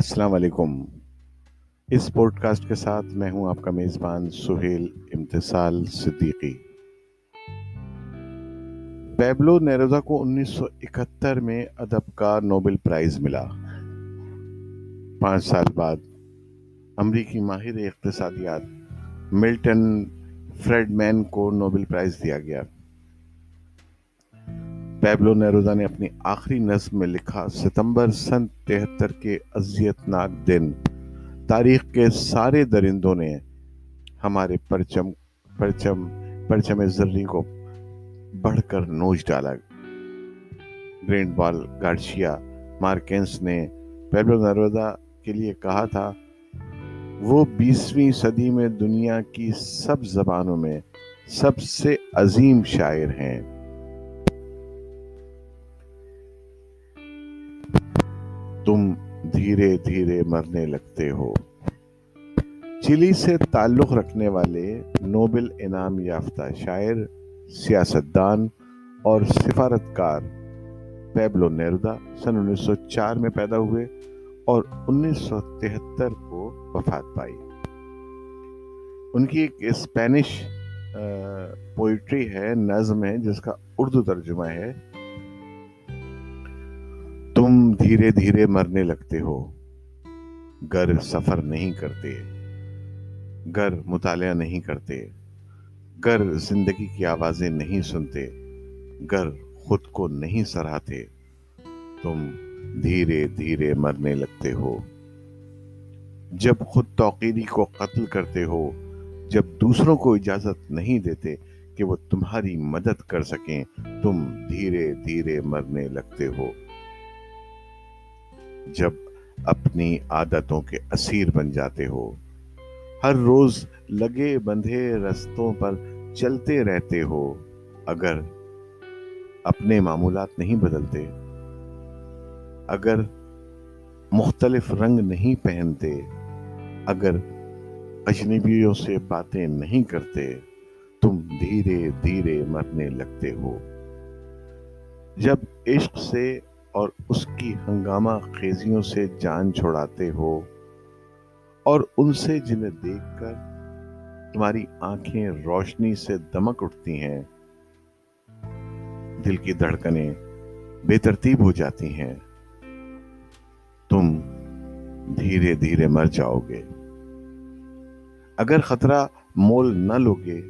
السلام علیکم۔ اس pod cost کے ساتھ میں ہوں آپ کا میزبان سہیل امتسال صدیقی۔ پیبلو نیروزا کو انیس سو اکہتر میں ادب کا نوبل پرائز ملا۔ پانچ سال بعد امریکی ماہر اقتصادیات ملٹن فریڈ مین کو نوبل پرائز دیا گیا۔ پیبلو نیروزا نے اپنی آخری نظم میں لکھا، ستمبر سن تہتر کے اذیتناک دن۔ تاریخ کے سارے درندوں نے ہمارے پرچم پرچم پرچم زرری کو بڑھ کر نوچ ڈالا۔ گرینڈ بال گارشیا مارکینس نے پیبلو نیروزا کے لیے کہا تھا، وہ بیسویں صدی میں دنیا کی سب زبانوں میں سب سے عظیم شاعر ہیں۔ تم دھیرے دھیرے مرنے لگتے ہو۔ چلی سے تعلق رکھنے والے نوبل انعام یافتہ شاعر، سیاستدان اور سفارتکار پیبلو نیردا سن انیس سو چار میں پیدا ہوئے اور انیس سو تہتر کو وفات پائی۔ ان کی ایک اسپینش پوئٹری ہے، نظم ہے، جس کا اردو ترجمہ ہے۔ دھیرے دھیرے مرنے لگتے ہو۔ گر سفر نہیں کرتے۔ گر مطالعہ نہیں کرتے۔ گر زندگی کی آوازیں نہیں سنتے۔ گر خود کو نہیں سراہتے۔ تم دھیرے دھیرے مرنے لگتے ہو۔ جب خود توقیری کو قتل کرتے ہو، جب دوسروں کو اجازت نہیں دیتے کہ وہ تمہاری مدد کر سکیں، تم دھیرے دھیرے مرنے لگتے ہو۔ جب اپنی عادتوں کے اسیر بن جاتے ہو۔ ہر روز لگے بندھے رستوں پر چلتے رہتے ہو، اگر اپنے معمولات نہیں بدلتے، اگر مختلف رنگ نہیں پہنتے، اگر اجنبیوں سے باتیں نہیں کرتے، تم دھیرے دھیرے مرنے لگتے ہو۔ جب عشق سے اور اس کی ہنگامہ خیزیوں سے جان چھوڑاتے ہو اور ان سے جنہیں دیکھ کر تمہاری آنکھیں روشنی سے دمک اٹھتی ہیں، دل کی دھڑکنیں بے ترتیب ہو جاتی ہیں۔ تم دھیرے دھیرے مر جاؤ گے۔ اگر خطرہ مول نہ لوگے،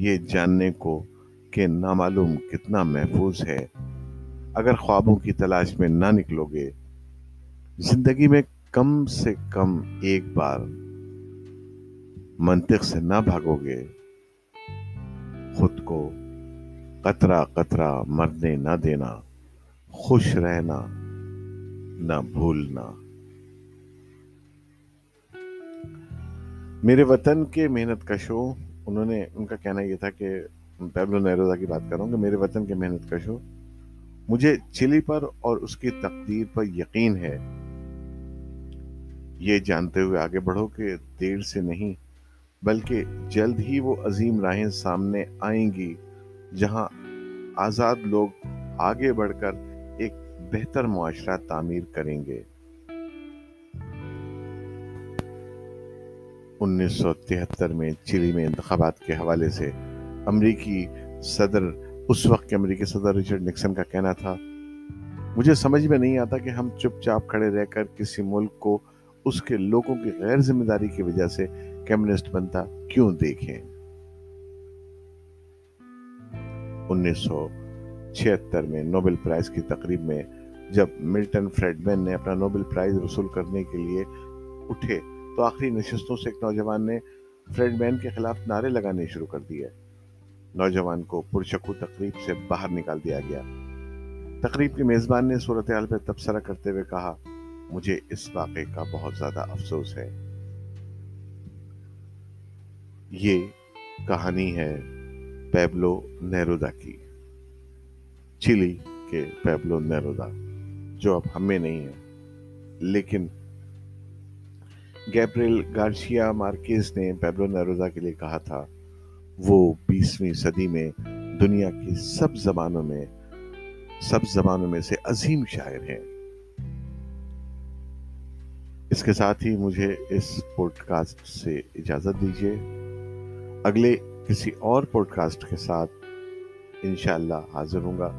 یہ جاننے کو کہ نامعلوم کتنا محفوظ ہے۔ اگر خوابوں کی تلاش میں نہ نکلو گے، زندگی میں کم سے کم ایک بار منطق سے نہ بھاگو گے۔ خود کو قطرہ قطرہ مرنے نہ دینا، خوش رہنا نہ بھولنا۔ میرے وطن کے محنت کشوں انہوں نے، ان کا کہنا یہ تھا کہ پیبلو نیروزا کی بات کر رہا ہوں کہ میرے وطن کے محنت کشوں مجھے چلی پر اور اس کی تقدیر پر یقین ہے۔ یہ جانتے ہوئے آگے بڑھو کہ دیر سے نہیں، بلکہ جلد ہی وہ عظیم راہیں سامنے آئیں گی، جہاں آزاد لوگ آگے بڑھ کر ایک بہتر معاشرہ تعمیر کریں گے۔ انیس سو تہتر میں چلی میں انتخابات کے حوالے سے امریکی صدر اس وقت کے امریکی صدر ریچرڈ نکسن کا کہنا تھا، مجھے سمجھ میں نہیں آتا کہ ہم چپ چاپ کھڑے رہ کر کسی ملک کو اس کے لوگوں کی غیر ذمہ داری کی وجہ سے کمیونسٹ بنتا کیوں دیکھیں؟ انیس سو چھہتر میں نوبل پرائز کی تقریب میں جب ملٹن فریڈ مین نے اپنا نوبل پرائز وصول کرنے کے لیے اٹھے تو آخری نشستوں سے ایک نوجوان نے فریڈ مین کے خلاف نعرے لگانے شروع کر دیے۔ نوجوان کو پرشکو تقریب سے باہر نکال دیا گیا۔ تقریب کی میزبان نے صورتحال پہ تبصرہ کرتے ہوئے کہا، مجھے اس واقعے کا بہت زیادہ افسوس ہے۔ یہ کہانی ہے پیبلو نیرودا کی۔ چلی کے پیبلو نیرودا، جو اب ہمیں نہیں ہے۔ لیکن گیبریل گارشیا مارکیز نے پیبلو نیرودا کے لیے کہا تھا وہ بیسویں صدی میں دنیا کی سب زبانوں میں، سب زبانوں میں سے عظیم شاعر ہیں۔ اس کے ساتھ ہی مجھے اس پوڈ کاسٹ سے اجازت دیجیے اگلے کسی اور پوڈ کاسٹ کے ساتھ انشاءاللہ حاضر ہوں گا۔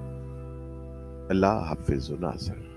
اللہ حافظ و ناصر۔